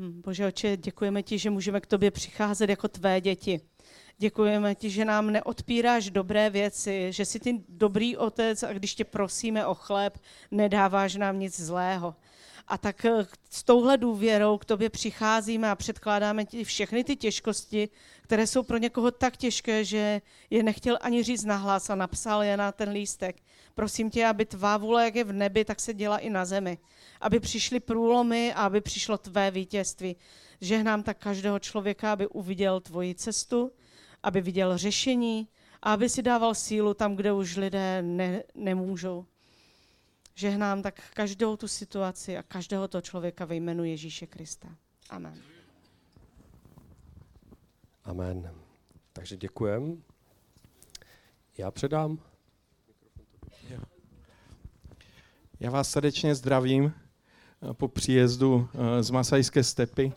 Hm, Bože oče, děkujeme ti, že můžeme k tobě přicházet jako tvé děti. Děkujeme ti, že nám neodpíráš dobré věci, že jsi ty dobrý otec a když tě prosíme o chléb, nedáváš nám nic zlého. A tak eh, s touhle důvěrou k tobě přicházíme a předkládáme ti všechny ty těžkosti, které jsou pro někoho tak těžké, že je nechtěl ani říct nahlas a napsal je na ten lístek. Prosím tě, aby tvá vůle, jak je v nebi, tak se děla i na zemi. Aby přišly průlomy a aby přišlo tvé vítězství. Žehnám tak každého člověka, aby uviděl tvoji cestu, aby viděl řešení a aby si dával sílu tam, kde už lidé ne, nemůžou. Žehnám tak každou tu situaci a každého toho člověka ve jménu Ježíše Krista. Amen. Amen. Takže děkujem. Já předám. Já vás srdečně zdravím eh, po příjezdu eh, z Masajské stepy.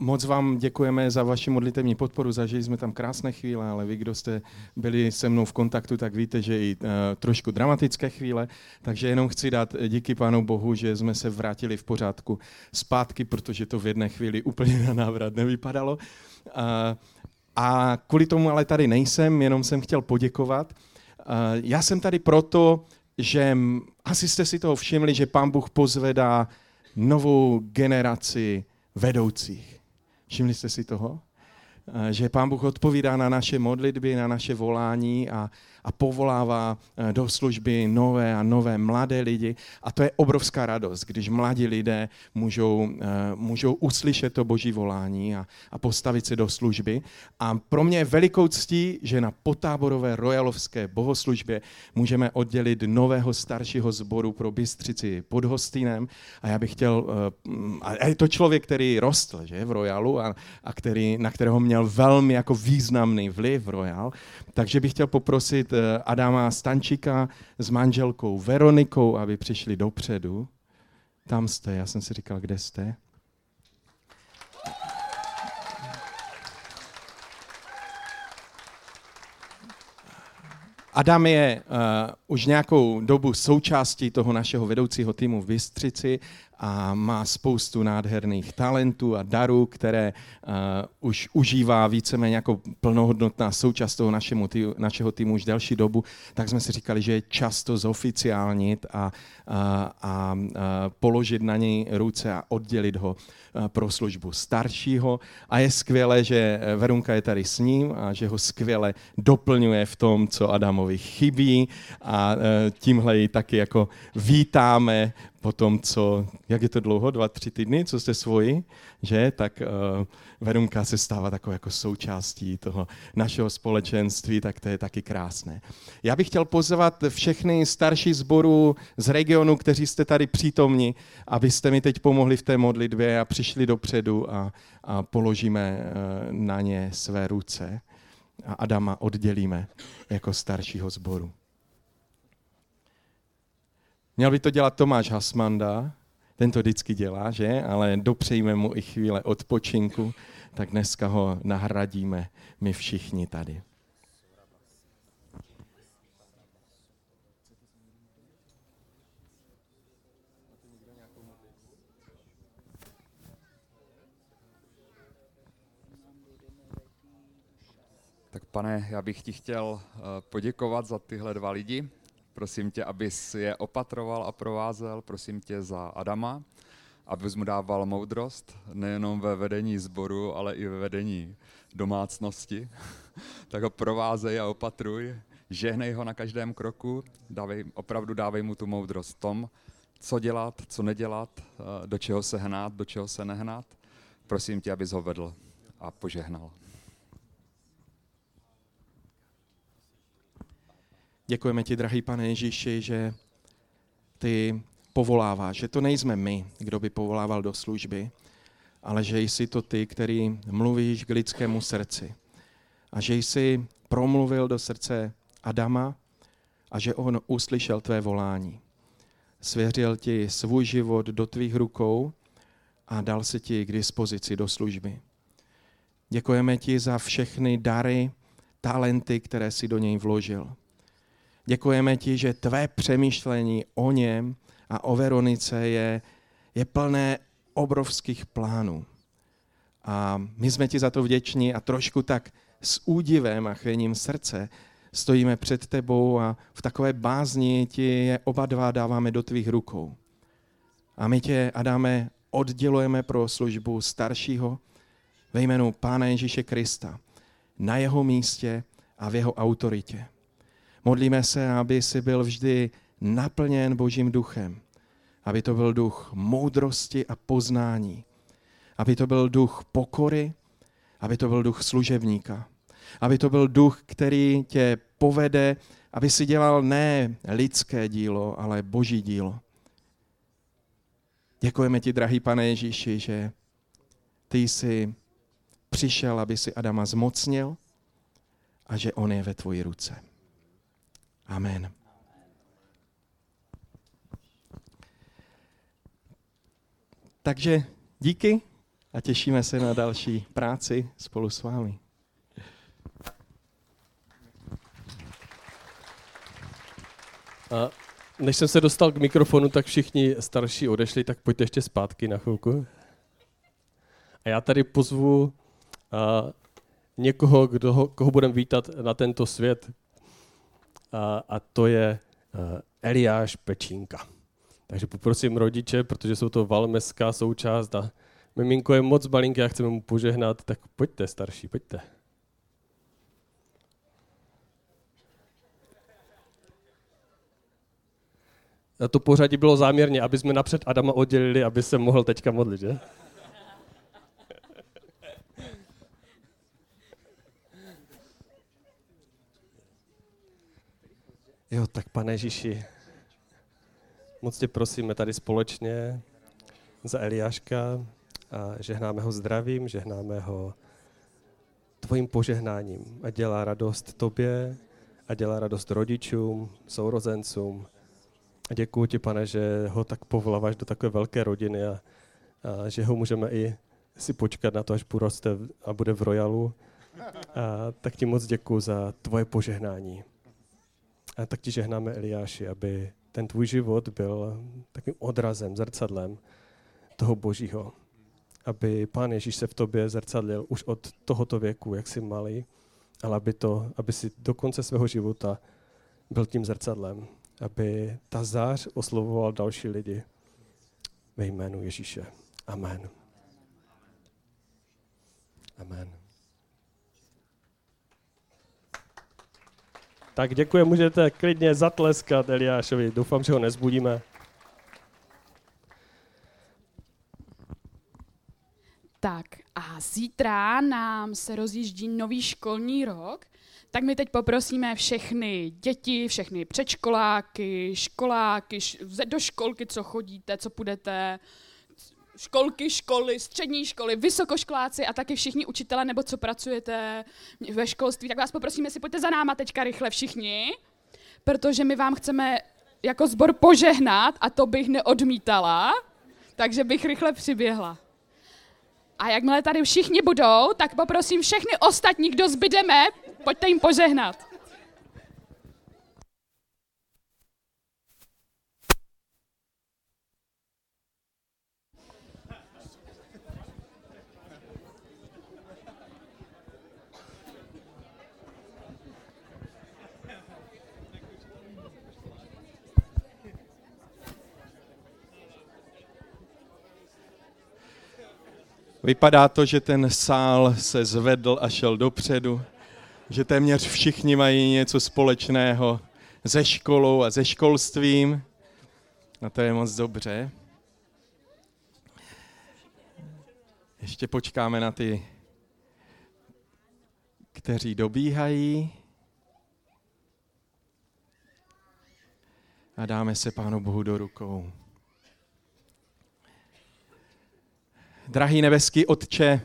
Eh, Moc vám děkujeme za vaši modlitevní podporu, zažili jsme tam krásné chvíle, ale vy, kdo jste byli se mnou v kontaktu, tak víte, že i uh, trošku dramatické chvíle, takže jenom chci dát díky Pánu Bohu, že jsme se vrátili v pořádku zpátky, protože to v jedné chvíli úplně na návrat nevypadalo. Uh, a kvůli tomu ale tady nejsem, jenom jsem chtěl poděkovat. Uh, já jsem tady proto, že asi jste si toho všimli, že Pán Bůh pozvedá novou generaci vedoucích. Všimli jste si toho? Eh, že Pán Bůh odpovídá na naše modlitby, na naše volání a, a povolává eh, do služby nové a nové mladé lidi. A to je obrovská radost, když mladí lidé můžou, eh, můžou uslyšet to boží volání a, a postavit se do služby. A pro mě je velikou ctí, že na potáborové royalovské bohoslužbě můžeme oddělit nového staršího sboru pro Bystřici pod Hostýnem. A já bych chtěl, a je to člověk, který rostl že, v Royalu a, a který, na kterého měl velmi jako významný vliv Royal, takže bych chtěl poprosit Eh, Adama Stančíka s manželkou Veronikou, aby přišli dopředu. Tam jste, já jsem si říkal, kde jste. Adam je uh, už nějakou dobu součástí toho našeho vedoucího týmu v Bystřici a má spoustu nádherných talentů a darů, které uh, už užívá víceméně jako plnohodnotná součást toho našemu tý, našeho týmu už delší dobu, tak jsme si říkali, že je často zoficiálnit a, a, a, a položit na něj ruce a oddělit ho pro službu staršího. A je skvělé, že Verunka je tady s ním a že ho skvěle doplňuje v tom, co Adamovi chybí a tímhle ji taky jako vítáme po tom, co, jak je to dlouho, dva, tři týdny, co jste svoji, že, tak uh, Verunka se stává takovou jako součástí toho našeho společenství, tak to je taky krásné. Já bych chtěl pozvat všechny starší zborů z regionu, kteří jste tady přítomni, abyste mi teď pomohli v té modlitbě a přišli dopředu a, a položíme uh, na ně své ruce a Adama oddělíme jako staršího zboru. Měl by to dělat Tomáš Hasmanda, ten to vždycky dělá, že? Ale dopřejme mu i chvíle odpočinku, tak dneska ho nahradíme my všichni tady. Tak pane, já bych ti chtěl eh, poděkovat za tyhle dva lidi, Prosím tě, abys je opatroval a provázel. Prosím tě za Adama, abys mu dával moudrost, nejenom ve vedení sboru, ale i ve vedení domácnosti. tak ho provázej a opatruj. Žehnej ho na každém kroku, dávej, opravdu dávej mu tu moudrost tom, co dělat, co nedělat, eh, do čeho se hnát, do čeho se nehnat. Prosím tě, abys ho vedl a požehnal. Děkujeme ti, drahý pane Ježíši, že ty povoláváš, že to nejsme my, kdo by povolával do služby, ale že jsi to ty, který mluvíš k lidskému srdci. A že jsi promluvil do srdce Adama a že on uslyšel tvé volání. Svěřil ti svůj život do tvých rukou a dal se ti k dispozici do služby. Děkujeme ti za všechny dary, talenty, které si do něj vložil. Děkujeme ti, že tvé přemýšlení o něm a o Veronice je, je plné obrovských plánů. A my jsme ti za to vděční a trošku tak s údivem a chvěním srdce stojíme před tebou a v takové bázni ti je oba dva dáváme do tvých rukou. A my tě, Adame, oddělujeme pro službu staršího ve jménu Pána Ježíše Krista na jeho místě a v jeho autoritě. Modlíme se, aby si byl vždy naplněn Božím duchem, aby to byl duch moudrosti a poznání, aby to byl duch pokory, aby to byl duch služebníka, aby to byl duch, který tě povede, aby si dělal ne lidské dílo, ale boží dílo. Děkujeme ti, drahý pane Ježíši, že ty jsi přišel, aby si Adama zmocnil a že on je ve tvoji ruce. Amen. Takže díky a těšíme se na další práci spolu s vámi. A než jsem se dostal k mikrofonu, tak všichni starší odešli, tak pojďte ještě zpátky na chvilku. A já tady pozvu někoho, kdo, koho budeme vítat na tento svět, a, to je Eliáš Pečínka. Takže poprosím rodiče, protože jsou to valmeská součást a miminko je moc malinké a chceme mu požehnat, tak pojďte starší, pojďte. A to pořadí bylo záměrně, aby jsme napřed Adama oddělili, aby se mohl teďka modlit, že? Jo, tak pane Ježíši, moc tě prosíme tady společně za Eliáška a žehnáme ho zdravím, žehnáme ho tvojím požehnáním a dělá radost tobě a dělá radost rodičům, sourozencům. A děkuji ti, pane, že ho tak povlavaš do takové velké rodiny a, a že ho můžeme i si počkat na to, až poroste a bude v royalu. A tak ti moc děkuji za tvoje požehnání. A tak ti žehnáme, Eliáši, aby ten tvůj život byl takovým odrazem, zrcadlem toho božího. Aby Pán Ježíš se v tobě zrcadlil už od tohoto věku, jak jsi malý, ale aby, to, aby si do konce svého života byl tím zrcadlem. Aby ta zář oslovoval další lidi ve jménu Ježíše. Amen. Amen. Tak děkuji, můžete klidně zatleskat Eliášovi. Doufám, že ho nezbudíme. Tak a zítra nám se rozjíždí nový školní rok, tak my teď poprosíme všechny děti, všechny předškoláky, školáky, do školky, co chodíte, co půjdete, školky, školy, střední školy, vysokoškoláci a taky všichni učitele, nebo co pracujete ve školství, tak vás poprosím, jestli pojďte za náma teďka rychle všichni, protože my vám chceme jako zbor požehnat a to bych neodmítala, takže bych rychle přiběhla. A jakmile tady všichni budou, tak poprosím všechny ostatní, kdo zbydeme, pojďte jim požehnat. Vypadá to, že ten sál se zvedl a šel dopředu, že téměř všichni mají něco společného se školou a se školstvím. A to je moc dobře. Ještě počkáme na ty, kteří dobíhají. A dáme se Pánu Bohu do rukou. Drahý nebeský Otče,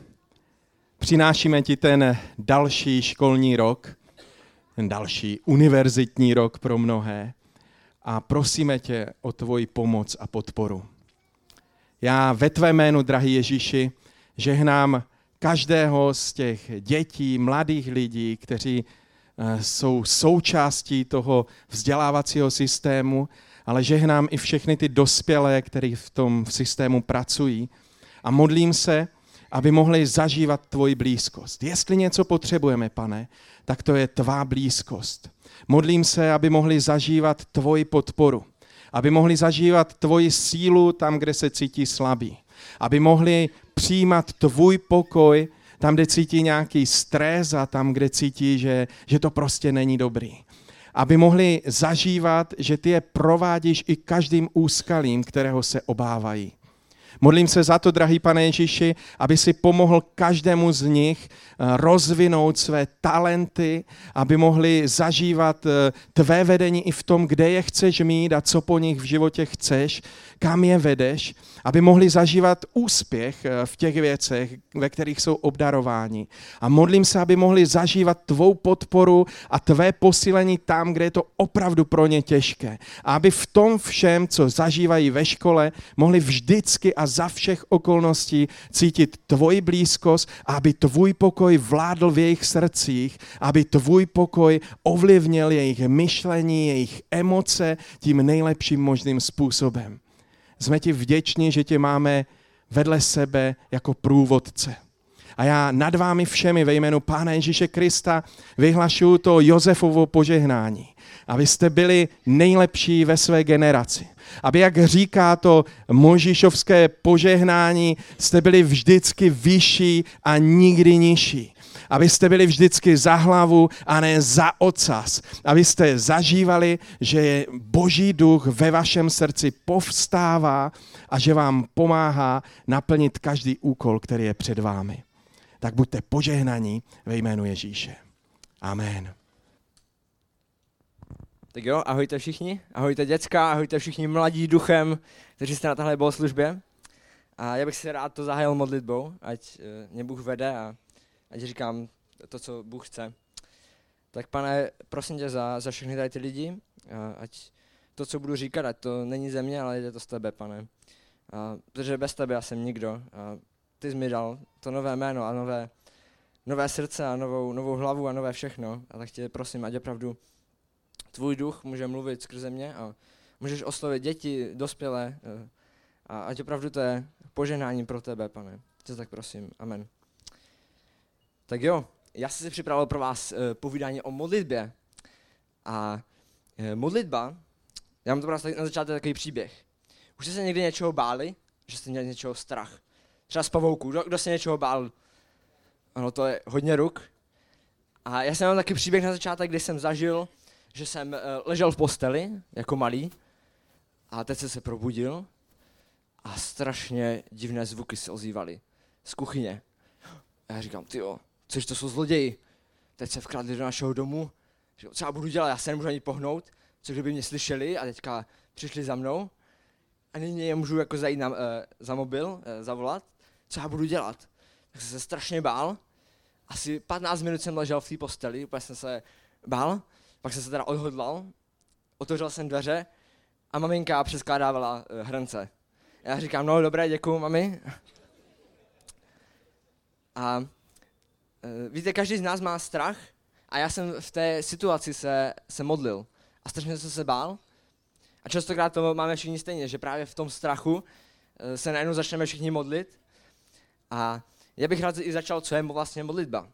přinášíme ti ten další školní rok, ten další univerzitní rok pro mnohé a prosíme tě o tvoji pomoc a podporu. Já ve tvé jménu, drahý Ježíši, žehnám každého z těch dětí, mladých lidí, kteří eh, jsou součástí toho vzdělávacího systému, ale žehnám i všechny ty dospělé, kteří v tom systému pracují a modlím se, aby mohli zažívat tvoji blízkost. Jestli něco potřebujeme, pane, tak to je tvá blízkost. Modlím se, aby mohli zažívat tvoji podporu, aby mohli zažívat tvoji sílu tam, kde se cítí slabí, aby mohli přijímat tvůj pokoj tam, kde cítí nějaký stres a tam, kde cítí, že, že to prostě není dobrý. Aby mohli zažívat, že ty je provádíš i každým úskalím, kterého se obávají. Modlím se za to, drahý pane Ježíši, aby si pomohl každému z nich eh, rozvinout své talenty, aby mohli zažívat eh, tvé vedení i v tom, kde je chceš mít a co po nich v životě chceš, kam je vedeš, aby mohli zažívat úspěch eh, v těch věcech, ve kterých jsou obdarováni. A modlím se, aby mohli zažívat tvou podporu a tvé posílení tam, kde je to opravdu pro ně těžké. A aby v tom všem, co zažívají ve škole, mohli vždycky a za všech okolností cítit tvoji blízkost a aby tvůj pokoj vládl v jejich srdcích, aby tvůj pokoj ovlivnil jejich myšlení, jejich emoce tím nejlepším možným způsobem. Jsme ti vděční, že tě máme vedle sebe jako průvodce. A já nad vámi všemi ve jménu Pána Ježíše Krista vyhlašuju to Josefovo požehnání. Abyste byli nejlepší ve své generaci. Aby, jak říká to Možíšovské požehnání, jste byli vždycky vyšší a nikdy nižší abyste byli vždycky za hlavu a ne za ocas. Abyste zažívali, že je boží duch ve vašem srdci povstává a že vám pomáhá naplnit každý úkol, který je před vámi. Tak buďte požehnaní ve jménu Ježíše. Amen. Tak jo, ahojte všichni, ahojte děcka, ahojte všichni mladí duchem, kteří jste na tahle bohoslužbě. A já bych si rád to zahájil modlitbou, ať eh, mě Bůh vede a ať říkám to, co Bůh chce. Tak pane, prosím tě za, za všechny tady ty lidi, ať to, co budu říkat, ať to není ze mě, ale jde to z tebe, pane. A, protože bez tebe já jsem nikdo. A ty jsi mi dal to nové jméno a nové, nové srdce a novou, novou hlavu a nové všechno. A tak tě prosím, ať opravdu tvůj duch může mluvit skrze mě a můžeš oslovit děti, dospělé e, a ať opravdu to je poženáním pro tebe, pane. Tě tak prosím. Amen. Tak jo, já jsem si připravil pro vás uh, povídání o modlitbě. A uh, modlitba, já mám to prostě na začátku takový příběh. Už jste se někdy něčeho báli? Že jste měli něčeho strach? Třeba z pavouku. Kdo, kdo se něčeho bál? Ano, to je hodně ruk. A já jsem mám taky příběh na začátek, kdy jsem zažil, že jsem uh, ležel v posteli jako malý a teď jsem se probudil a strašně divné zvuky se ozývaly z kuchyně. A já říkám, ty což to jsou zloději. Teď se vkradli do našeho domu, co já budu dělat, já se nemůžu ani pohnout, co kdyby mě slyšeli a teďka přišli za mnou a nyní je můžu jako zajít na, uh, za mobil, uh, zavolat, co já budu dělat. Tak jsem se strašně bál, asi 15 minut jsem ležel v té posteli, úplně jsem se bál, pak jsem se teda odhodlal, otevřel jsem dveře a maminka přeskládávala uh, hrnce. Já říkám, no dobré, děkuju, mami. A Eh, víte, každý z nás má strach a já jsem v té situaci se, se modlil a strašně jsem se bál. A častokrát to máme všichni stejně, že právě v tom strachu eh, se najednou začneme všichni modlit. A já bych rád i začal, co je vlastně modlitba.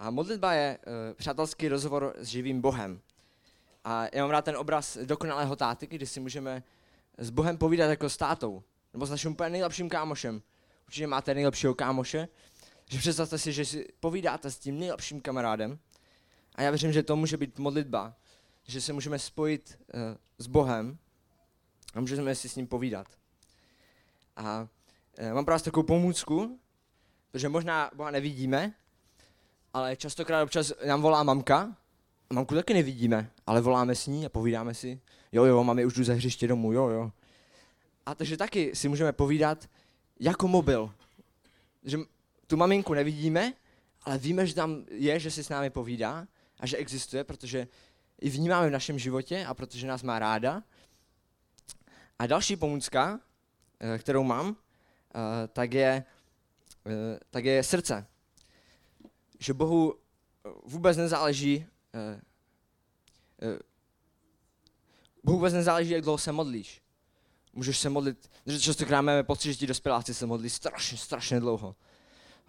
A modlitba je uh, přátelský rozhovor s živým Bohem. A já mám rád ten obraz dokonalého táty, kdy si můžeme s Bohem povídat jako s tátou. Nebo s naším úplně nejlepším kámošem. Určitě máte nejlepšího kámoše že představte si, že si povídáte s tím nejlepším kamarádem a já věřím, že to může být modlitba, že se můžeme spojit uh, s Bohem a můžeme si s ním povídat. A uh, mám pro vás takovou pomůcku, protože možná Boha nevidíme, ale častokrát občas nám volá mamka, a mamku taky nevidíme, ale voláme s ní a povídáme si, jo, jo, mami, už jdu ze hřiště domů, jo, jo. A takže taky si můžeme povídat jako mobil. Že tu maminku nevidíme, ale víme, že tam je, že si s námi povídá a že existuje, protože ji vnímáme v našem životě a protože nás má ráda. A další pomůcka, eh, kterou mám, eh, tak je, eh, tak je srdce. Že Bohu vůbec nezáleží, Bohu vůbec nezáleží, jak dlouho se modlíš. Můžeš se modlit, že častokrát máme pocit, že ti dospěláci se modlí strašně, strašně dlouho.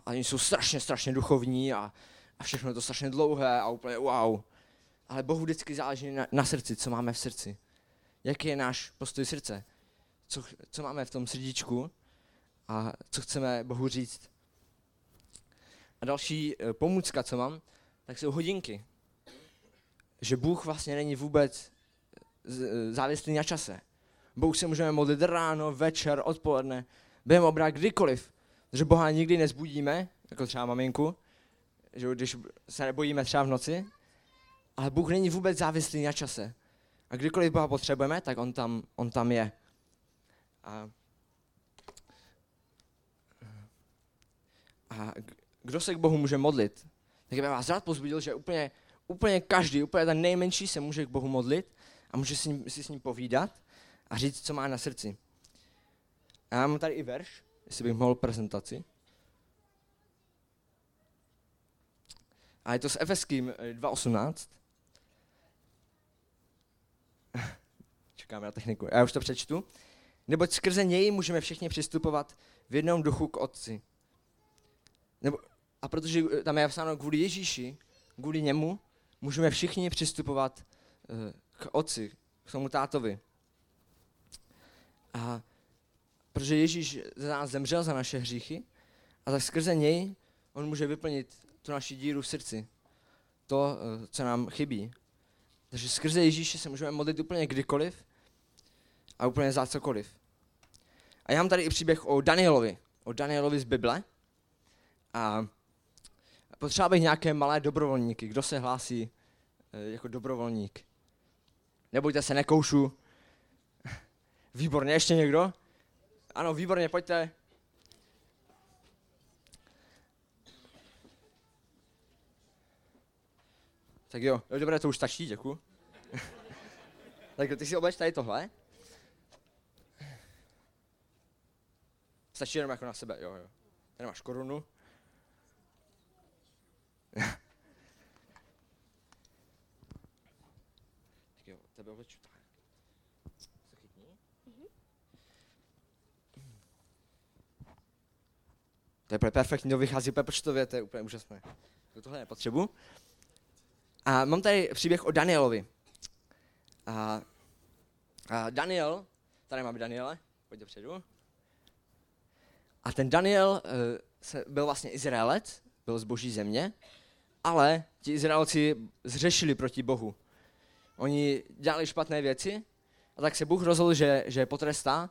A oni jsou strašně, strašně duchovní a, a všechno je to strašně dlouhé a úplně wow. Ale Bohu vždycky záleží na, na srdci, co máme v srdci. Jaký je náš postoj srdce? Co, co máme v tom srdíčku a co chceme Bohu říct. A další eh, pomůcka, co mám, tak jsou hodinky. Že Bůh vlastně není vůbec eh, závislý na čase. Bůh se můžeme modlit ráno, večer, odpoledne, během obra, kdykoliv. Že Boha nikdy nezbudíme, jako třeba maminku, že když se nebojíme třeba v noci, ale Bůh není vůbec závislý na čase. A kdykoliv Boha potřebujeme, tak on tam, on tam je. A, a kdo se k Bohu může modlit? Tak bych vás rád pozbudil, že úplně, úplně každý, úplně ten nejmenší se může k Bohu modlit a může si, si s ním povídat a říct, co má na srdci. A já mám tady i verš, jestli bych mohl prezentaci. A je to s Efeským 2.18. Čekáme na techniku. Já už to přečtu. Neboť skrze něj můžeme všichni přistupovat v jednom duchu k Otci. Nebo, a protože tam je napsáno kvůli Ježíši, kvůli němu, můžeme všichni přistupovat uh, k Otci, k tomu tátovi. A protože Ježíš za nás zemřel za naše hříchy, a tak skrze něj on může vyplnit tu naši díru v srdci. To, uh, co nám chybí. Takže skrze Ježíše se můžeme modlit úplně kdykoliv a úplně za cokoliv. A já mám tady i příběh o Danielovi. O Danielovi z Bible. A potřeba bych nějaké malé dobrovolníky. Kdo se hlásí eh, jako dobrovolník? Nebojte se, nekoušu. Výborně, ještě někdo? Ano, výborně, pojďte. Tak jo, jo dobré, to už stačí, děkuji. tak ty si obleč tady tohle. Stačí jenom jako na sebe, jo, jo. Tady máš korunu. tak obleču tak. Se chytni. To je úplně perfektní, to vychází úplně počtově, to je úplně úžasné. Tohle nepotřebuji. A mám tady příběh o Danielovi. A, a Daniel, tady máme Daniele, pojď dopředu. A ten Daniel uh, se, byl vlastně Izraelec, byl z boží země, ale ti Izraelci zřešili proti Bohu. Oni dělali špatné věci a tak se Bůh rozhodl, že, že je potrestá,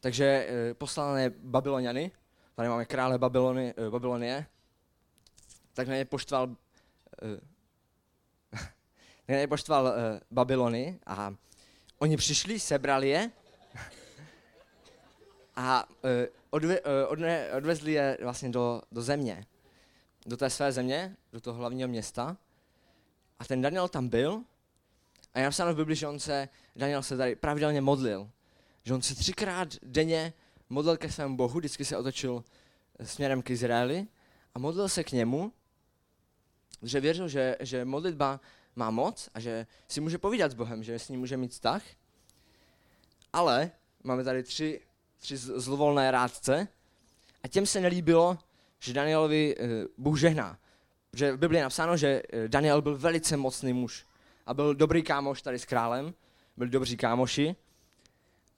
takže poslal na Babyloniany, tady máme krále Babylony, uh, Babylonie, tak na ně poštval uh, na ně poštval Babylony a oni přišli, sebrali je a odve, odne, odvezli je vlastně do, do země, do té své země, do toho hlavního města. A ten Daniel tam byl a je napsáno v Bibli, že on se, Daniel se tady pravidelně modlil. Že on se třikrát denně modlil ke svému bohu, vždycky se otočil směrem k Izraeli a modlil se k němu, že věřil, že, že modlitba má moc a že si může povídat s Bohem, že s ním může mít vztah. Ale máme tady tři tři zlovolné rádce a těm se nelíbilo, že Danielovi uh, Bůh žehná. Protože v Biblii je napsáno, že eh, Daniel byl velice mocný muž a byl dobrý kámoš tady s králem, byli dobří kámoši.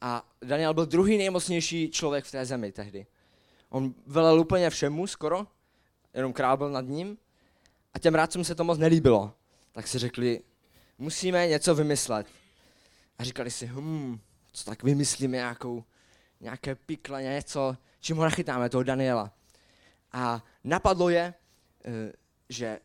A Daniel byl druhý nejmocnější člověk v té zemi tehdy. On velel úplně všemu skoro, jenom král byl nad ním. A těm rádcům se to moc nelíbilo. Tak si řekli, musíme něco vymyslet. A říkali si, hm, co tak vymyslíme nějakou nějaké pikle, něco, čím ho nachytáme, toho Daniela. A napadlo je, eh, že,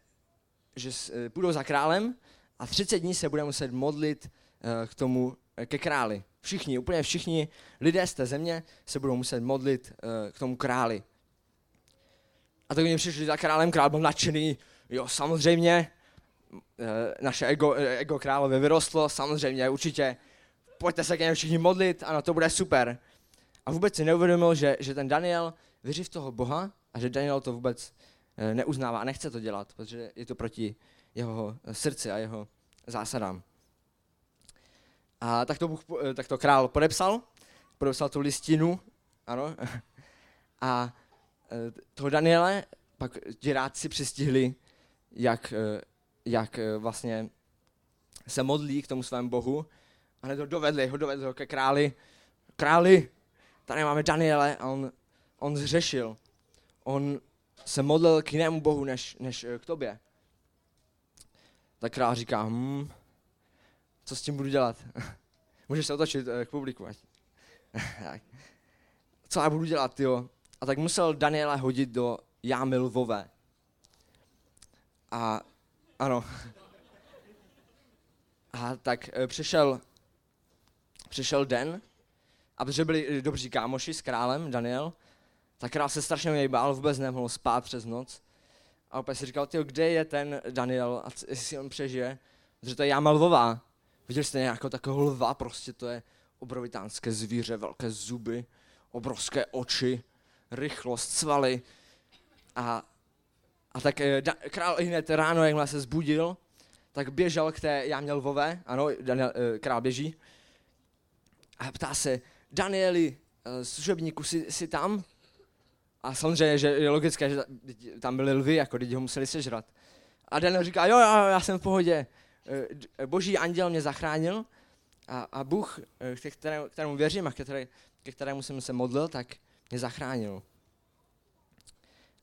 že eh, půjdou za králem a 30 dní se bude muset modlit eh, k tomu, ke králi. Všichni, úplně všichni lidé z té země se budou muset modlit k tomu králi. A tak oni přišli za králem, král byl nadšený, jo, samozřejmě, naše ego, ego králové vyrostlo, samozřejmě, určitě, pojďte se k němu všichni modlit, ano, to bude super. A vůbec si neuvědomil, že, že ten Daniel věří v toho Boha a že Daniel to vůbec eh, neuznává a nechce to dělat, protože je to proti jeho srdci a jeho zásadám. A tak to, Bůh, eh, tak to král podepsal podepsal tu listinu, ano. A eh, toho Daniele pak děráci přistihli, jak, eh, jak eh, vlastně se modlí k tomu svému bohu. A hned ho dovedli, ho dovedli ho ke králi. Králi, tady máme Daniele a on, on zřešil. On se modlil k jinému bohu, než, než k tobě. Tak král říká, hm, co s tím budu dělat? Můžeš se otočit k publiku. Co já budu dělat, jo? A tak musel Daniela hodit do jámy lvové. A ano. A tak e, přišel, přišel den, a protože byli dobří kámoši s králem, Daniel, tak král se strašně bál, vůbec nemohl spát přes noc. A opět si říkal, tyjo, kde je ten Daniel a jestli on přežije, protože to je jáma lvová. Viděli jste nějakého takového lva, prostě to je obrovitánské zvíře, velké zuby, obrovské oči, rychlost, svaly. A, a tak eh, da, král hned ráno, jakmile se zbudil, tak běžel k té jámě lvové, ano, Daniel, eh, král běží, a ptá se, Danieli, eh, služebníku, jsi, jsi tam? A samozřejmě, že je logické, že tam byly lvy, jako lidi ho museli sežrat. A Daniel říká, jo, jo, já jsem v pohodě. Boží anděl mě zachránil a, a Bůh, ke kterému, kterému věřím a který, ke kterému jsem se modlil, tak mě zachránil.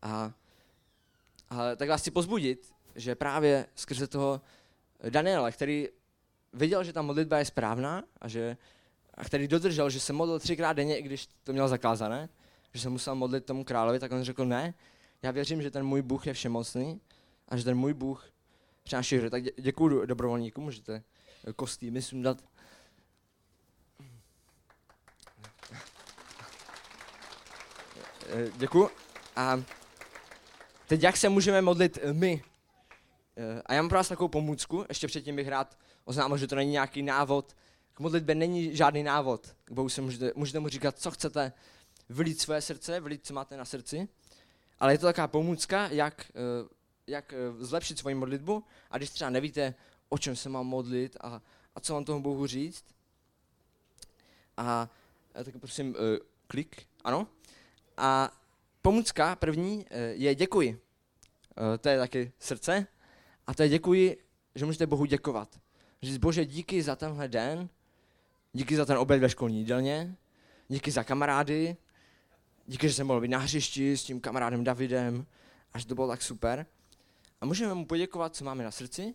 A, a tak vás chci pozbudit, že právě skrze toho Daniela, který viděl, že ta modlitba je správná a, že, a který dodržel, že se modlil třikrát denně, i když to měl zakázané, že se musel modlit tomu královi, tak on řekl, ne, já věřím, že ten můj Bůh je všemocný a že ten můj Bůh přináší hry. Tak děkuji dobrovolníkům, můžete kostýmy sundat. Eh, děkuji. A teď jak se můžeme modlit my? Eh, a já mám pro vás takovou pomůcku, ještě předtím bych rád oznámil, že to není nějaký návod. K modlitbě není žádný návod. K Bohu se můžete, můžete mu říkat, co chcete, vylít své srdce, vylít, co máte na srdci. Ale je to taková pomůcka, jak, jak zlepšit svoji modlitbu. A když třeba nevíte, o čem se mám modlit a, a co mám tomu Bohu říct. A tak prosím, klik, ano. A pomůcka první eh, je děkuji. Eh, to je taky srdce. A to je děkuji, že můžete Bohu děkovat. Říct, Bože, díky za tenhle den, díky za ten oběd ve školní jídelně, díky za kamarády, díky, že jsem mohl být na hřišti s tím kamarádem Davidem a že to bylo tak super. A můžeme mu poděkovat, co máme na srdci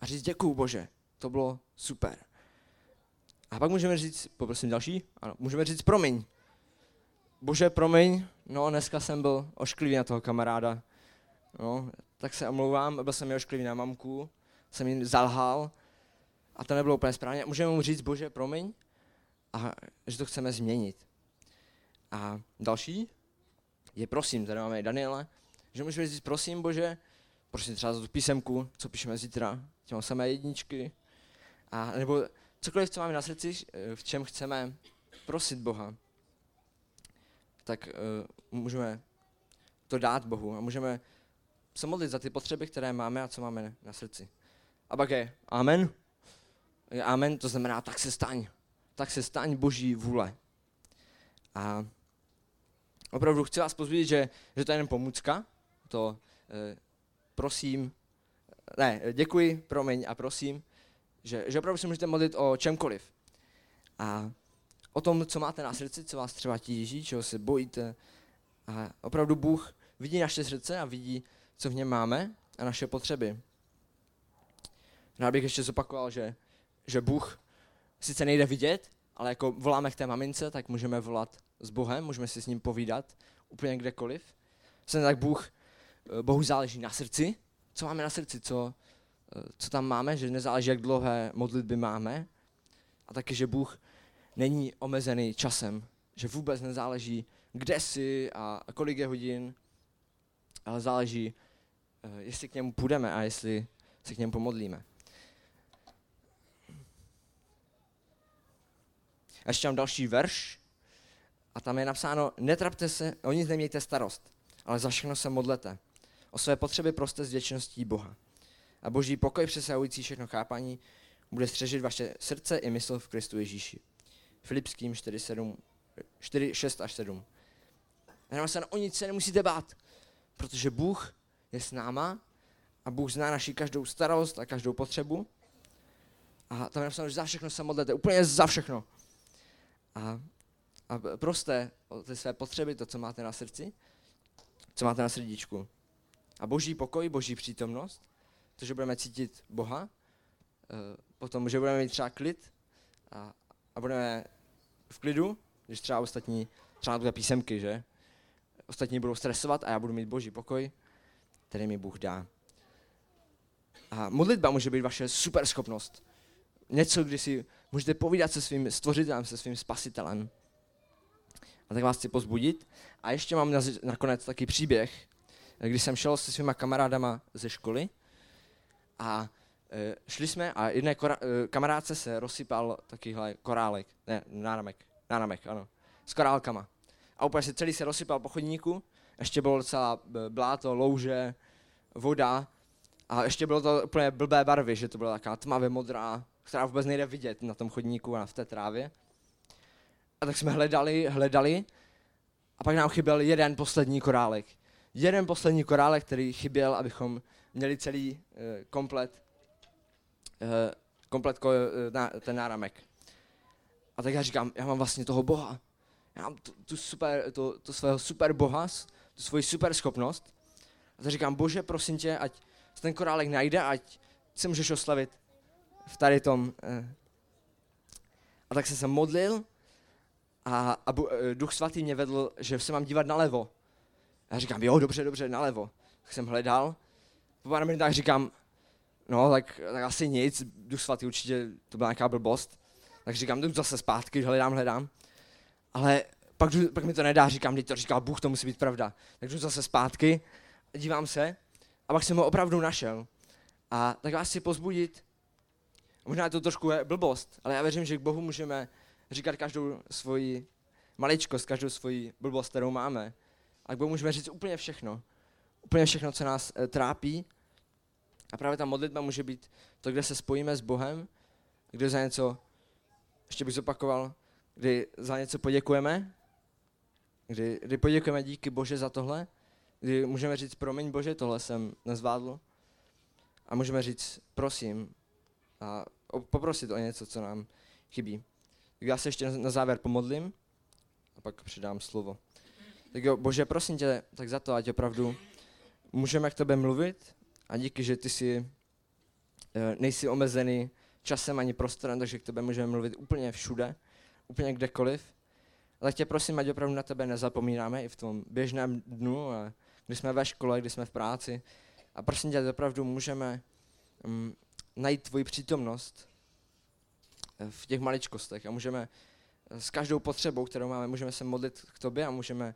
a říct děkuju Bože, to bylo super. A pak můžeme říct, poprosím další, ano, můžeme říct promiň, bože, promiň, no dneska jsem byl ošklivý na toho kamaráda, no, tak se omlouvám, byl jsem mi ošklivý na mamku, jsem jim zalhal a to nebylo úplně správně. Můžeme mu říct, bože, promiň, a že to chceme změnit. A další je prosím, tady máme Daniela, že můžeme říct, prosím, bože, prosím třeba za tu písemku, co píšeme zítra, těma samé jedničky, a nebo cokoliv, co máme na srdci, v čem chceme prosit Boha tak uh, můžeme to dát Bohu a můžeme se modlit za ty potřeby, které máme a co máme na srdci. A pak je amen. Amen, to znamená, tak se staň. Tak se staň boží vůle. A opravdu chci vás pozvědět, že, že to je jen pomůcka. To eh, prosím, ne, děkuji, promiň a prosím, že, že opravdu se můžete modlit o čemkoliv. A o tom, co máte na srdci, co vás třeba tíží, čeho se bojíte. A opravdu Bůh vidí naše srdce a vidí, co v něm máme a naše potřeby. Rád bych ještě zopakoval, že, že Bůh sice nejde vidět, ale jako voláme k té mamince, tak můžeme volat s Bohem, můžeme si s ním povídat úplně kdekoliv. Jsem tak Bůh, eh, Bohu záleží na srdci, co máme na srdci, co, eh, co tam máme, že nezáleží, jak dlouhé modlitby máme. A taky, že Bůh není omezený časem, že vůbec nezáleží, kde jsi a kolik je hodin, ale záleží, eh, jestli k němu půjdeme a jestli se k němu pomodlíme. A ještě mám další verš a tam je napsáno, netrapte se, o nic nemějte starost, ale za všechno se modlete. O své potřeby proste s věčností Boha. A boží pokoj přesahující všechno chápaní bude střežit vaše srdce i mysl v Kristu Ježíši. Filipským 4, 7, 4, 6 až 7. A se o nic se nemusíte bát, protože Bůh je s náma a Bůh zná naši každou starost a každou potřebu. A tam je napsáno, že za všechno se modlete, úplně za všechno. A, a proste o ty své potřeby, to, co máte na srdci, co máte na srdíčku. A boží pokoj, boží přítomnost, to, že budeme cítit Boha, eh, potom, že budeme mít třeba klid a, a budeme v klidu, když třeba ostatní, třeba na písemky, že? Ostatní budou stresovat a já budu mít boží pokoj, který mi Bůh dá. A modlitba může být vaše super schopnost. Něco, kdy si můžete povídat se svým stvořitelem, se svým spasitelem. A tak vás chci pozbudit. A ještě mám nakonec taky příběh, kdy jsem šel se svýma kamarádama ze školy. A e, šli jsme a jedné kora, e, kamarádce se rozsypal takýhle korálek, ne, náramek, náramek, ano, s korálkama. A úplně se celý se rozsypal po chodníku, ještě bylo docela bláto, louže, voda. A ještě bylo to úplně blbé barvy, že to byla taková tmavě modrá, která vůbec nejde vidět na tom chodníku a v té trávě. A tak jsme hledali, hledali a pak nám chyběl jeden poslední korálek. Jeden poslední korálek, který chyběl, abychom měli celý uh, komplet, uh, komplet ko, uh, na, ten náramek. A tak já říkám, já mám vlastně toho boha. Já mám tu, tu, super, tu, tu svého super boha, tu svoji super schopnost. A tak říkám, bože, prosím tě, ať ten korálek najde, ať se můžeš oslavit v tady tom. Eh. A tak jsem se modlil a, a eh, Duch Svatý mě vedl, že se mám dívat nalevo. A já říkám, jo, dobře, dobře, nalevo. Tak jsem hledal. Po pár minutách říkám, no, tak, tak asi nic, Duch Svatý určitě, to byla nějaká blbost. Tak říkám, jdu zase zpátky, hledám, hledám. Ale pak, pak mi to nedá, říkám, teď to říkal Bůh, to musí být pravda. Tak jdu zase zpátky, dívám se a pak jsem ho opravdu našel. A tak vás chci pozbudit, možná je to trošku blbost, ale já věřím, že k Bohu můžeme říkat každou svoji maličkost, každou svoji blbost, kterou máme. A k Bohu můžeme říct úplně všechno. Úplně všechno, co nás e, trápí. A právě ta modlitba může být to, kde se spojíme s Bohem, kde za něco, ještě bych zopakoval, kdy za něco poděkujeme, kdy, kdy poděkujeme díky Bože za tohle, kdy můžeme říct, promiň Bože, tohle jsem nezvládl. A můžeme říct, prosím, a poprosit o něco, co nám chybí. Tak já se ještě na závěr pomodlím a pak přidám slovo. Tak jo, Bože, prosím tě tak za to, ať opravdu můžeme k tebe mluvit a díky, že ty jsi, eh, nejsi omezený časem ani prostorem, takže k tebe můžeme mluvit úplně všude, úplně kdekoliv. Ale tě prosím, ať opravdu na tebe nezapomínáme i v tom běžném dnu, a když jsme ve škole, když jsme v práci. A prosím tě, opravdu můžeme um, najít tvoji přítomnost eh, v těch maličkostech a můžeme eh, s každou potřebou, kterou máme, můžeme se modlit k tobě a můžeme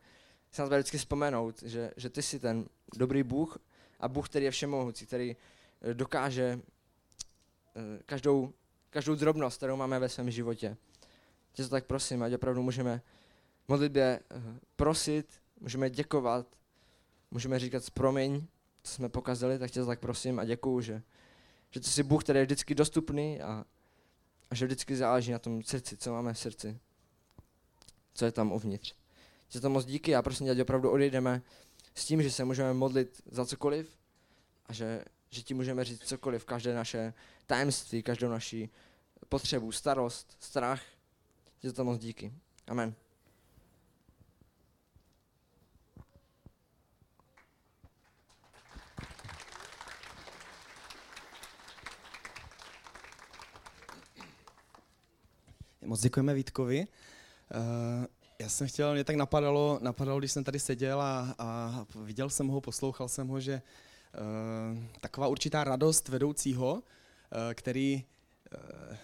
se na tebe vždycky vzpomenout, že, že ty jsi ten dobrý Bůh a Bůh, který je všemohoucí, který eh, dokáže každou, každou drobnost, kterou máme ve svém životě. Tě to tak prosím, ať opravdu můžeme modlitbě prosit, můžeme děkovat, můžeme říkat promiň, co jsme pokazili, tak tě to tak prosím a děkuju, že že ty jsi Bůh, který je vždycky dostupný a, a že vždycky záleží na tom srdci, co máme v srdci. Co je tam uvnitř. Tě to moc díky a prosím tě, opravdu odejdeme s tím, že se můžeme modlit za cokoliv a že, že ti můžeme říct cokoliv, každé naše tajemství, každou naši potřebu, starost, strach. Tě to moc díky. Amen. Moc děkujeme Vítkovi. Uh, já jsem chtěl, mě tak napadalo, napadalo když jsem tady seděl a, a viděl jsem ho, poslouchal jsem ho, že uh, taková určitá radost vedoucího, uh, který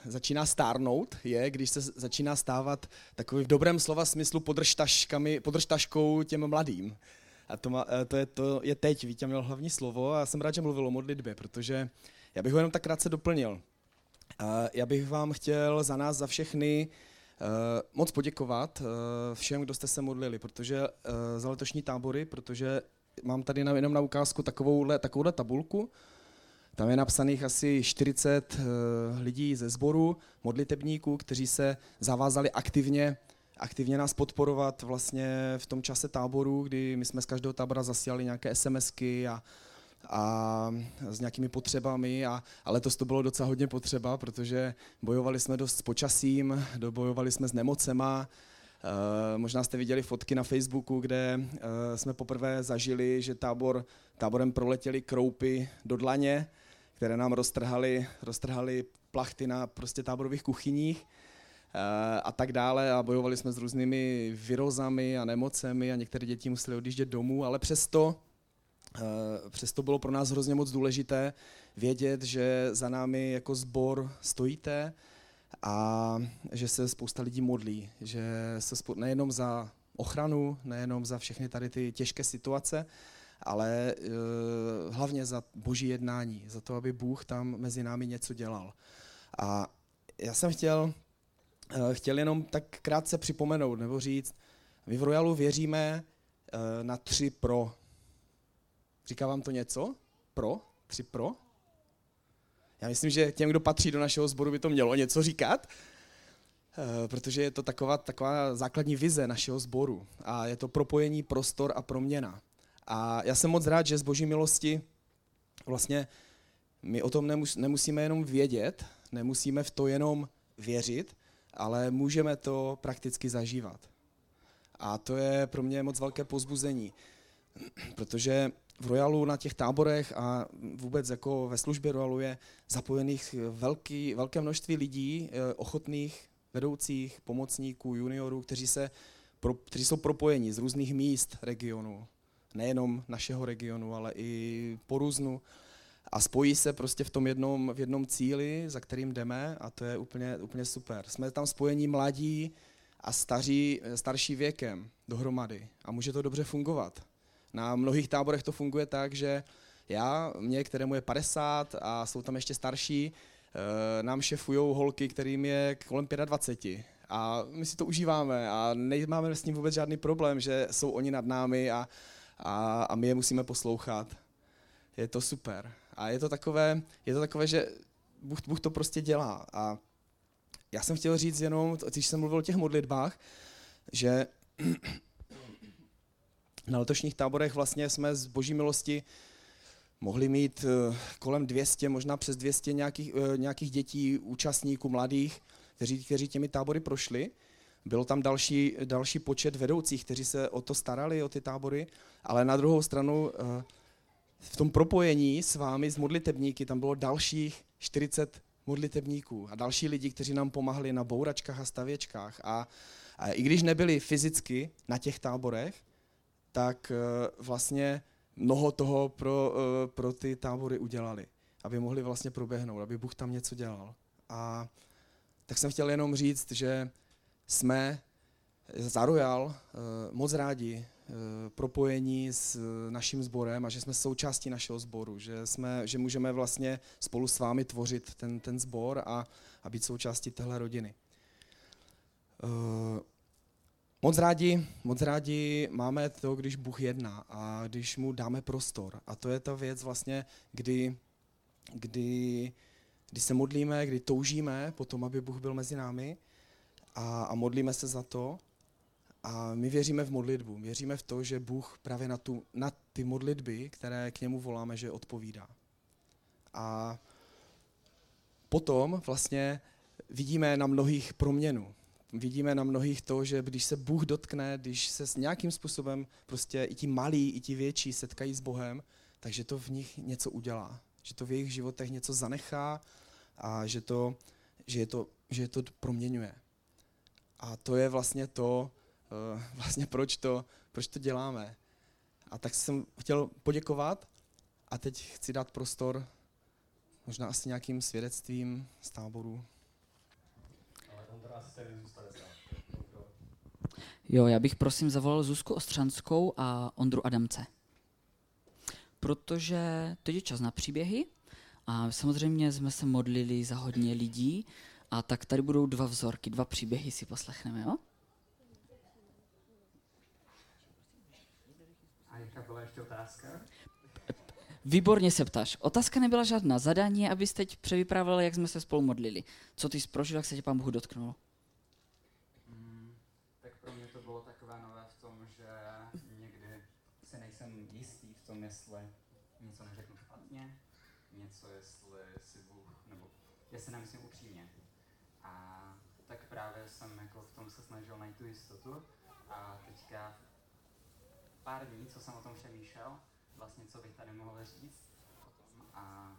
začíná stárnout, je, když se začíná stávat takový v dobrém slova smyslu podržtaškami, podržtaškou těm mladým. A to, má, to, je, to je teď, Vítě měl hlavní slovo a jsem rád, že mluvil o modlitbě, protože já bych ho jenom tak krátce doplnil. Já bych vám chtěl za nás, za všechny eh, moc poděkovat eh, všem, kdo jste se modlili, protože eh, za letošní tábory, protože mám tady jenom na ukázku takovouhle, takovouhle tabulku, Tam je napsaných asi 40 lidí ze sboru, modlitebníků, kteří se zavázali aktivně aktivně nás podporovat vlastně v tom čase táboru, kdy my jsme z každého tábora zasílali nějaké SMSky a, a s nějakými potřebami, a, a letos to bylo docela hodně potřeba, protože bojovali jsme dost s počasím, bojovali jsme s nemocema, Uh, možná jste viděli fotky na Facebooku, kde uh, jsme poprvé zažili, že tábor, táborem proletěli kroupy do dlaně, které nám roztrhali, roztrhali plachty na prostě táborových kuchyních a tak dále. A bojovali jsme s různými virozami a nemocemi a některé děti museli odjíždět domů, ale přesto, přesto bylo pro nás hrozně moc důležité vědět, že za námi jako sbor stojíte a že se spousta lidí modlí, že se spou- nejenom za ochranu, nejenom za všechny tady ty těžké situace, ale uh, hlavně za boží jednání, za to, aby Bůh tam mezi námi něco dělal. A já jsem chtěl Eh, chtěl jenom tak krátce připomenout nebo říct, my v Royalu věříme eh, na tři pro. Říká vám to něco? Pro? Tři pro? Já myslím, že těm, kdo patří do našeho sboru, by to mělo něco říkat, eh, protože je to taková, taková základní vize našeho sboru a je to propojení prostor a proměna. A já jsem moc rád, že z boží milosti vlastně my o tom nemus, nemusíme jenom vědět, nemusíme v to jenom věřit, ale můžeme to prakticky zažívat. A to je pro mě moc velké pozbuzení, protože v Royalu na těch táborech a vůbec jako ve službě Royalu je zapojených velký, velké množství lidí, eh, ochotných, vedoucích, pomocníků, juniorů, kteří, se, kteří jsou propojeni z různých míst regionu. Nejenom našeho regionu, ale i po různu a spojí se prostě v tom jednom, v jednom cíli, za kterým jdeme a to je úplně, úplně super. Jsme tam spojení mladí a staří, starší věkem dohromady a může to dobře fungovat. Na mnohých táborech to funguje tak, že já, mě, kterému je 50 a jsou tam ještě starší, eh, nám šefují holky, kterým je kolem 25. A my si to užíváme a nemáme s ním vůbec žádný problém, že jsou oni nad námi a, a, a my je musíme poslouchat. Je to super. A je to takové, je to takové že Bůh, Bůh to prostě dělá. A já jsem chtěl říct jenom, když jsem mluvil o těch modlitbách, že na letošních táborech vlastně jsme z boží milosti mohli mít eh, kolem 200, možná přes 200 nějakých, eh, nějakých dětí, účastníků, mladých, kteří, kteří těmi tábory prošli. Bylo tam další, další počet vedoucích, kteří se o to starali, o ty tábory, ale na druhou stranu eh, v tom propojení s vámi, s modlitebníky, tam bylo dalších 40 modlitebníků a další lidi, kteří nám pomáhali na bouračkách a stavěčkách. A, a i když nebyli fyzicky na těch táborech, tak uh, vlastně mnoho toho pro, uh, pro ty tábory udělali, aby mohli vlastně proběhnout, aby Bůh tam něco dělal. A tak jsem chtěl jenom říct, že jsme za Royal uh, moc rádi, Eh, propojení s naším sborem a že jsme součástí našeho sboru, že, jsme, že můžeme vlastně spolu s vámi tvořit ten, ten sbor a, a být součástí téhle rodiny. Moc rádi, moc rádi máme to, když Bůh jedná a když mu dáme prostor. A to je ta věc vlastně, kdy, kdy, kdy se modlíme, kdy toužíme po tom, aby Bůh byl mezi námi a, a modlíme se za to, a my věříme v modlitbu, věříme v to, že Bůh právě na, tu, na ty modlitby, které k němu voláme, že odpovídá. A potom vlastně vidíme na mnohých proměnu. Vidíme na mnohých to, že když se Bůh dotkne, když se s nějakým způsobem prostě i ti malí, i ti větší setkají s Bohem, takže to v nich něco udělá. Že to v jejich životech něco zanechá a že to, že je to, že je to proměňuje. A to je vlastně to, Eh, vlastně proč to, proč to děláme. A tak jsem chtěl poděkovat a teď chci dát prostor možná asi nějakým svědectvím z táboru. Jo, já bych prosím zavolal Zuzku Ostřanskou a Ondru Adamce. Protože teď je čas na příběhy a samozřejmě jsme se modlili za hodně lidí a tak tady budou dva vzorky, dva příběhy si poslechneme, jo? jaká byla ještě otázka? Výborně se ptáš. Otázka nebyla žádná. Zadání je, abys teď převyprávěl, jak jsme se spolu modlili. Co ty jsi prožil, jak se tě pán Bůh dotknul? Mm, tak pro mě to bylo takové nové v tom, že někdy si nejsem jistý v tom, jestli něco neřeknu špatně, něco, jestli si Bůh, nebo jestli nemyslím upřímně. A tak právě jsem jako v tom se snažil najít tu jistotu a teďka pár dní, co jsem o tom přemýšlel, vlastně co bych tady mohl říct potom a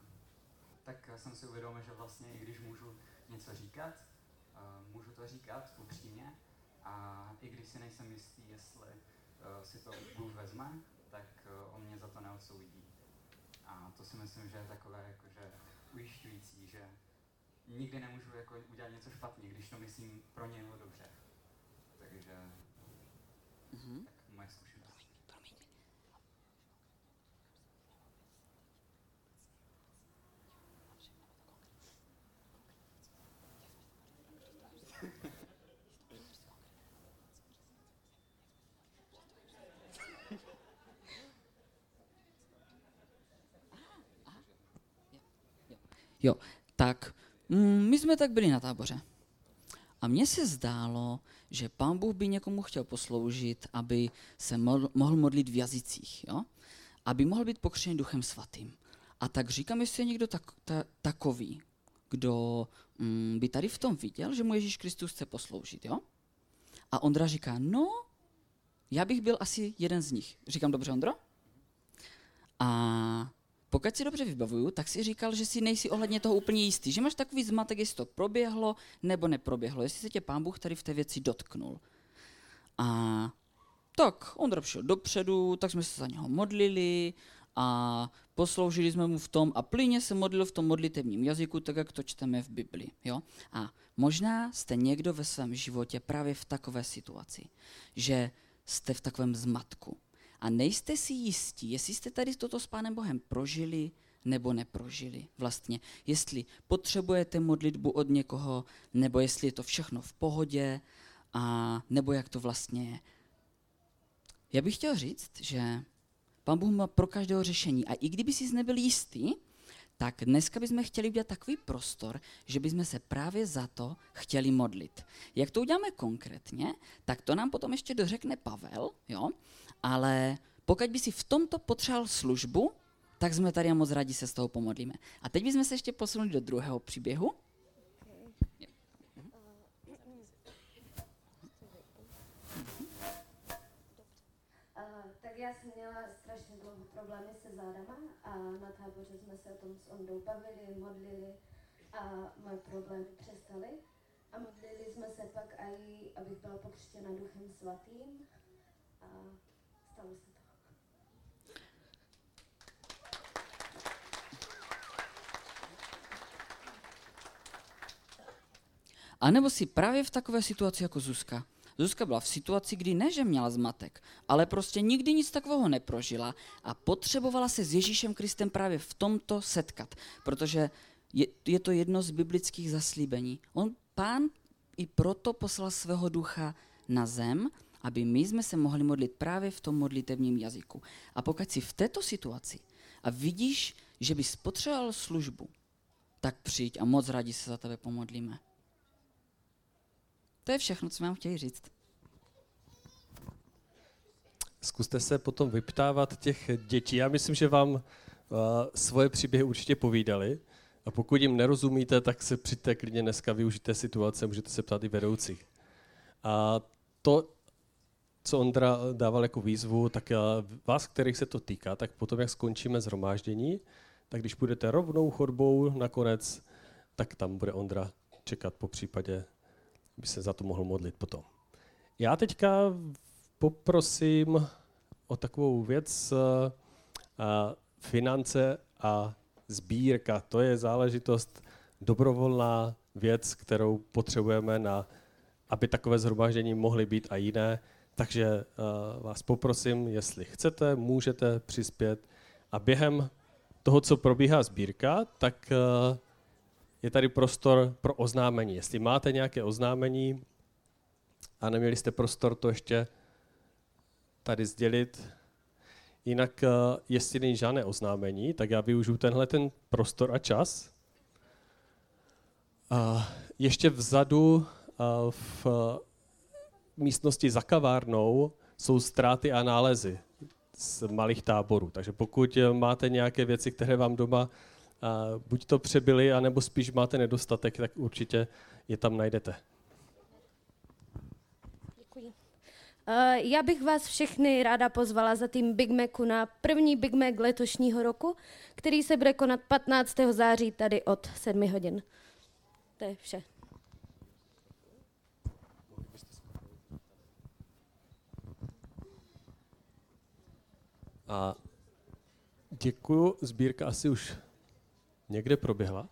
tak jsem si uvědomil, že vlastně i když můžu něco říkat, uh, můžu to říkat upřímně a i když si nejsem jistý, jestli uh, si to Bůh vezme, tak uh, on mě za to neodsoudí. A to si myslím, že je takové jakože ujišťující, že nikdy nemůžu jako udělat něco špatně, když to myslím pro něho dobře. Takže Mhm. tak moje zkušenost. Jo, tak mm, my jsme tak byli na táboře. A mně se zdálo, že pán Bůh by někomu chtěl posloužit, aby se mo- mohl modlit v jazycích, jo? aby mohl být pokřtěný duchem svatým. A tak říkám, jestli je někdo tak, ta, takový, kdo mm, by tady v tom viděl, že mu Ježíš Kristus chce posloužit. Jo? A Ondra říká, no, já bych byl asi jeden z nich. Říkám dobře, Ondro? A pokud si dobře vybavuju, tak si říkal, že si nejsi ohledně toho úplně jistý, že máš takový zmatek, jestli to proběhlo nebo neproběhlo, jestli se tě pán Bůh tady v té věci dotknul. A tak, Ondra přišel dopředu, tak jsme se za něho modlili a posloužili jsme mu v tom a plyně se modlil v tom modlitevním jazyku, tak jak to čteme v Biblii. Jo? A možná jste někdo ve svém životě právě v takové situaci, že jste v takovém zmatku a nejste si jistí, jestli jste tady toto s Pánem Bohem prožili nebo neprožili vlastně. Jestli potřebujete modlitbu od někoho, nebo jestli je to všechno v pohodě, a nebo jak to vlastně je. Já bych chtěl říct, že Pán Bůh má pro každého řešení. A i kdyby si nebyl jistý, tak dneska bychom chtěli udělat takový prostor, že bychom se právě za to chtěli modlit. Jak to uděláme konkrétně, tak to nám potom ještě dořekne Pavel, jo? Ale pokud by si v tomto potřeboval službu, tak jsme tady a moc rádi se z toho pomodlíme. A teď bychom se ještě posunuli do druhého příběhu. Uh, tak já jsem měla strašně dlouho problémy se zádama a na táboře jsme se o tom s Ondou bavili, modlili a moje problémy přestaly. A modlili jsme se pak i, abych byla pokřtěna duchem svatým a stalo se to. A nebo si právě v takové situaci jako Zuzka. Zuzka byla v situaci, kdy ne, že měla zmatek, ale prostě nikdy nic takového neprožila a potřebovala se s Ježíšem Kristem právě v tomto setkat, protože je, je to jedno z biblických zaslíbení. On, pán i proto poslal svého ducha na zem, aby my jsme se mohli modlit právě v tom modlitevním jazyku. A pokud jsi v této situaci a vidíš, že bys potřeboval službu, tak přijď a moc rádi se za tebe pomodlíme. To je všechno, co mám chtěli říct. Zkuste se potom vyptávat těch dětí. Já myslím, že vám uh, svoje příběhy určitě povídali. A pokud jim nerozumíte, tak se přijďte klidně dneska, využijte situace, můžete se ptát i vedoucích. A to, co Ondra dával jako výzvu, tak vás, kterých se to týká, tak potom, jak skončíme zhromáždění, tak když půjdete rovnou chodbou nakonec, tak tam bude Ondra čekat po případě, by se za to mohl modlit potom. Já teďka poprosím o takovou věc a finance a sbírka. To je záležitost dobrovolná věc, kterou potřebujeme, na, aby takové zhromáždění mohly být a jiné. Takže uh, vás poprosím, jestli chcete, můžete přispět. A během toho, co probíhá sbírka, tak uh, je tady prostor pro oznámení. Jestli máte nějaké oznámení a neměli jste prostor to ještě tady sdělit. Jinak, eh, jestli není žádné oznámení, tak já využiju tenhle ten prostor a čas. A ještě vzadu eh, v místnosti za kavárnou jsou ztráty a nálezy z malých táborů. Takže pokud máte nějaké věci, které vám doma buď to přebyly, anebo spíš máte nedostatek, tak určitě je tam najdete. Děkuji. Uh, já bych vás všechny ráda pozvala za tým Big Macu na první Big Mac letošního roku, který se bude konat 15. září tady od 7 hodin. To je vše. A děkuju, sbírka asi už někde proběhla.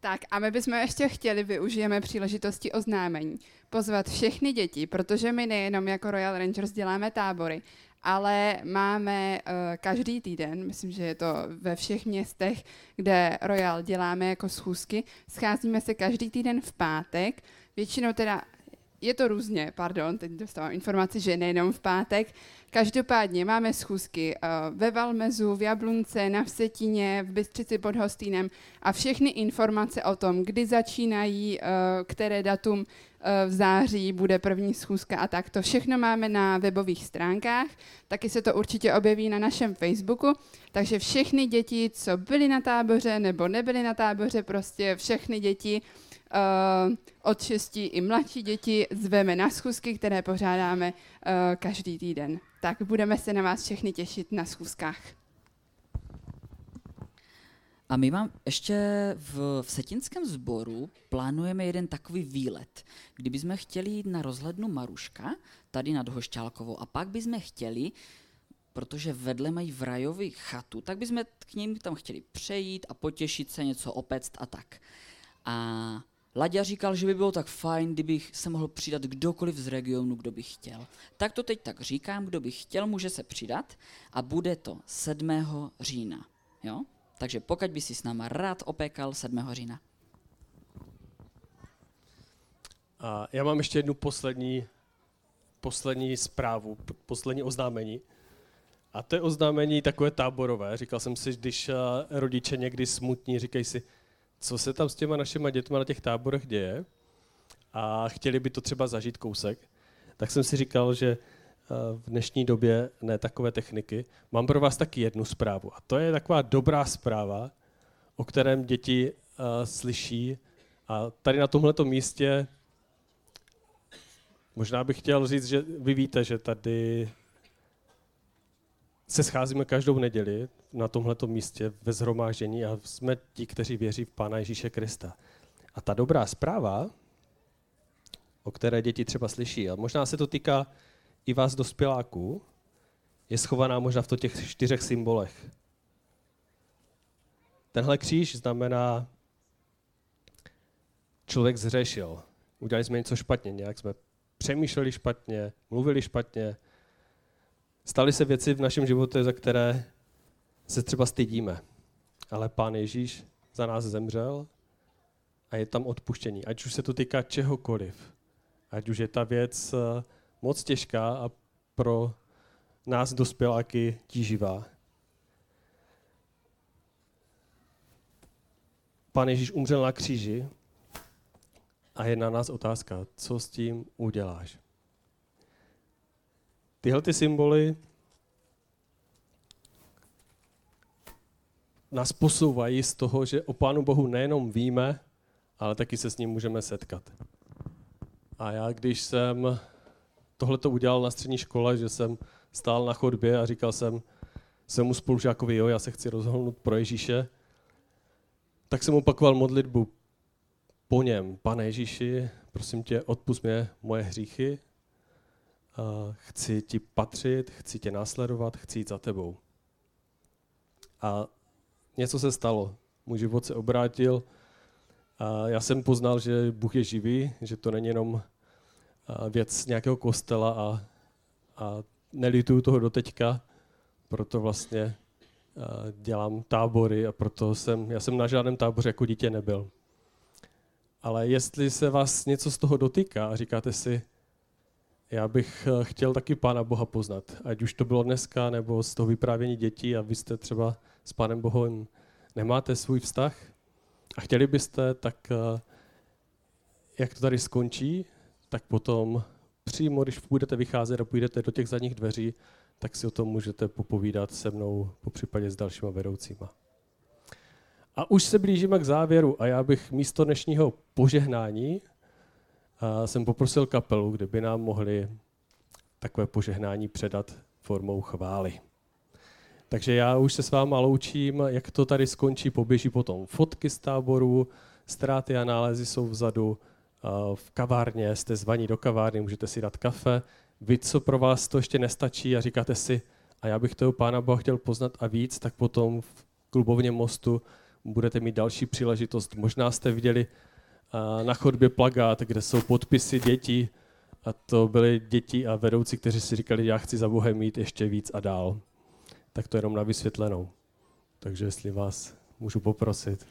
Tak a my bychom ještě chtěli, využijeme příležitosti oznámení, pozvat všechny děti, protože my nejenom jako Royal Rangers děláme tábory, ale máme uh, každý týden, myslím, že je to ve všech městech, kde Royal děláme jako schůzky, scházíme se každý týden v pátek, většinou teda je to různě, pardon, teď dostávám informaci, že nejenom v pátek. Každopádně máme schůzky uh, ve Valmezu, v Jablunce, na Vsetíně, v Bystřici pod Hostýnem a všechny informace o tom, kdy začínají, uh, které datum uh, v září bude první schůzka a tak. To všechno máme na webových stránkách, taky se to určitě objeví na našem Facebooku, takže všechny děti, co byly na táboře nebo nebyly na táboře, prostě všechny děti, Uh, od 6 i mladší děti zveme na schůzky, které pořádáme uh, každý týden. Tak budeme se na vás všechny těšit na schůzkách. A my mám ještě v, v Setinském sboru plánujeme jeden takový výlet. Kdybychom chtěli jít na rozhlednu Maruška, tady nad Hošťálkovou, a pak bychom chtěli, protože vedle mají v rajový chatu, tak bychom k ním tam chtěli přejít a potěšit se, něco opect a tak. A Laďa říkal, že by bylo tak fajn, kdybych se mohl přidat kdokoliv z regionu, kdo by chtěl. Tak to teď tak říkám, kdo by chtěl, může se přidat a bude to 7. října. Jo? Takže pokud by si s náma rád opekal 7. října. A já mám ještě jednu poslední, poslední zprávu, poslední oznámení. A to je oznámení takové táborové. Říkal jsem si, když rodiče někdy smutní, říkají si, co se tam s těma našima dětma na těch táborech děje a chtěli by to třeba zažít kousek, tak jsem si říkal, že eh, v dnešní době ne takové techniky. Mám pro vás taky jednu zprávu. A to je taková dobrá zpráva, o kterém děti uh, slyší. A tady na tomto místě možná bych chtěl říct, že vy víte, že tady se scházíme každou neděli na tomhleto místě ve zhromáždění a jsme ti, kteří věří v Pána Ježíše Krista. A ta dobrá zpráva, o které děti třeba slyší, a možná se to týká i vás dospěláků, je schovaná možná v těch čtyřech symbolech. Tenhle kříž znamená, člověk zřešil. Udělali jsme něco špatně, nějak jsme přemýšleli špatně, mluvili špatně, Staly se věci v našem životě, za které se třeba stydíme. Ale Pán Ježíš za nás zemřel a je tam odpuštění. Ať už se to týká čehokoliv. Ať už je ta věc eh, moc těžká a pro nás dospěláky tíživá. Pán Ježíš umřel na kříži a je na nás otázka, co s tím uděláš. Tyhle ty symboly nás posouvají z toho, že o Pánu Bohu nejenom víme, ale taky se s ním můžeme setkat. A já, když jsem tohle to udělal na střední škole, že jsem stál na chodbě a říkal jsem svému spolužákovi, jo, já se chci rozhodnout pro Ježíše, tak jsem opakoval modlitbu po něm. Pane Ježíši, prosím tě, odpust mě moje hříchy chci ti patřit, chci tě následovat, chci jít za tebou. A něco se stalo. Můj život se obrátil a já jsem poznal, že Bůh je živý, že to není jenom věc nějakého kostela a, a nelituju toho doteďka, proto vlastně dělám tábory a proto jsem, já jsem na žádném táboře jako dítě nebyl. Ale jestli se vás něco z toho dotýká a říkáte si, já bych eh, chtěl taky Pána Boha poznat. Ať už to bylo dneska, nebo z toho vyprávění dětí a vy jste třeba s Pánem Bohem nemáte svůj vztah a chtěli byste, tak eh, jak to tady skončí, tak potom přímo, když budete vycházet a půjdete do těch zadních dveří, tak si o tom můžete popovídat se mnou, po případě s dalšíma vedoucíma. A už se blížíme k závěru a já bych místo dnešního požehnání jsem poprosil kapelu, kdyby nám mohli takové požehnání předat formou chvály. Takže já už se s váma loučím, jak to tady skončí, poběží potom fotky z táboru, ztráty a nálezy jsou vzadu, v kavárně, jste zvaní do kavárny, můžete si dát kafe. Vy, co pro vás to ještě nestačí a říkáte si, a já bych toho Pána Boha chtěl poznat a víc, tak potom v klubovně mostu budete mít další příležitost. Možná jste viděli na chodbě plagát, kde jsou podpisy dětí a to byly děti a vedoucí, kteří si říkali, já chci za Bohem mít ještě víc a dál. Tak to jenom na vysvětlenou. Takže jestli vás můžu poprosit.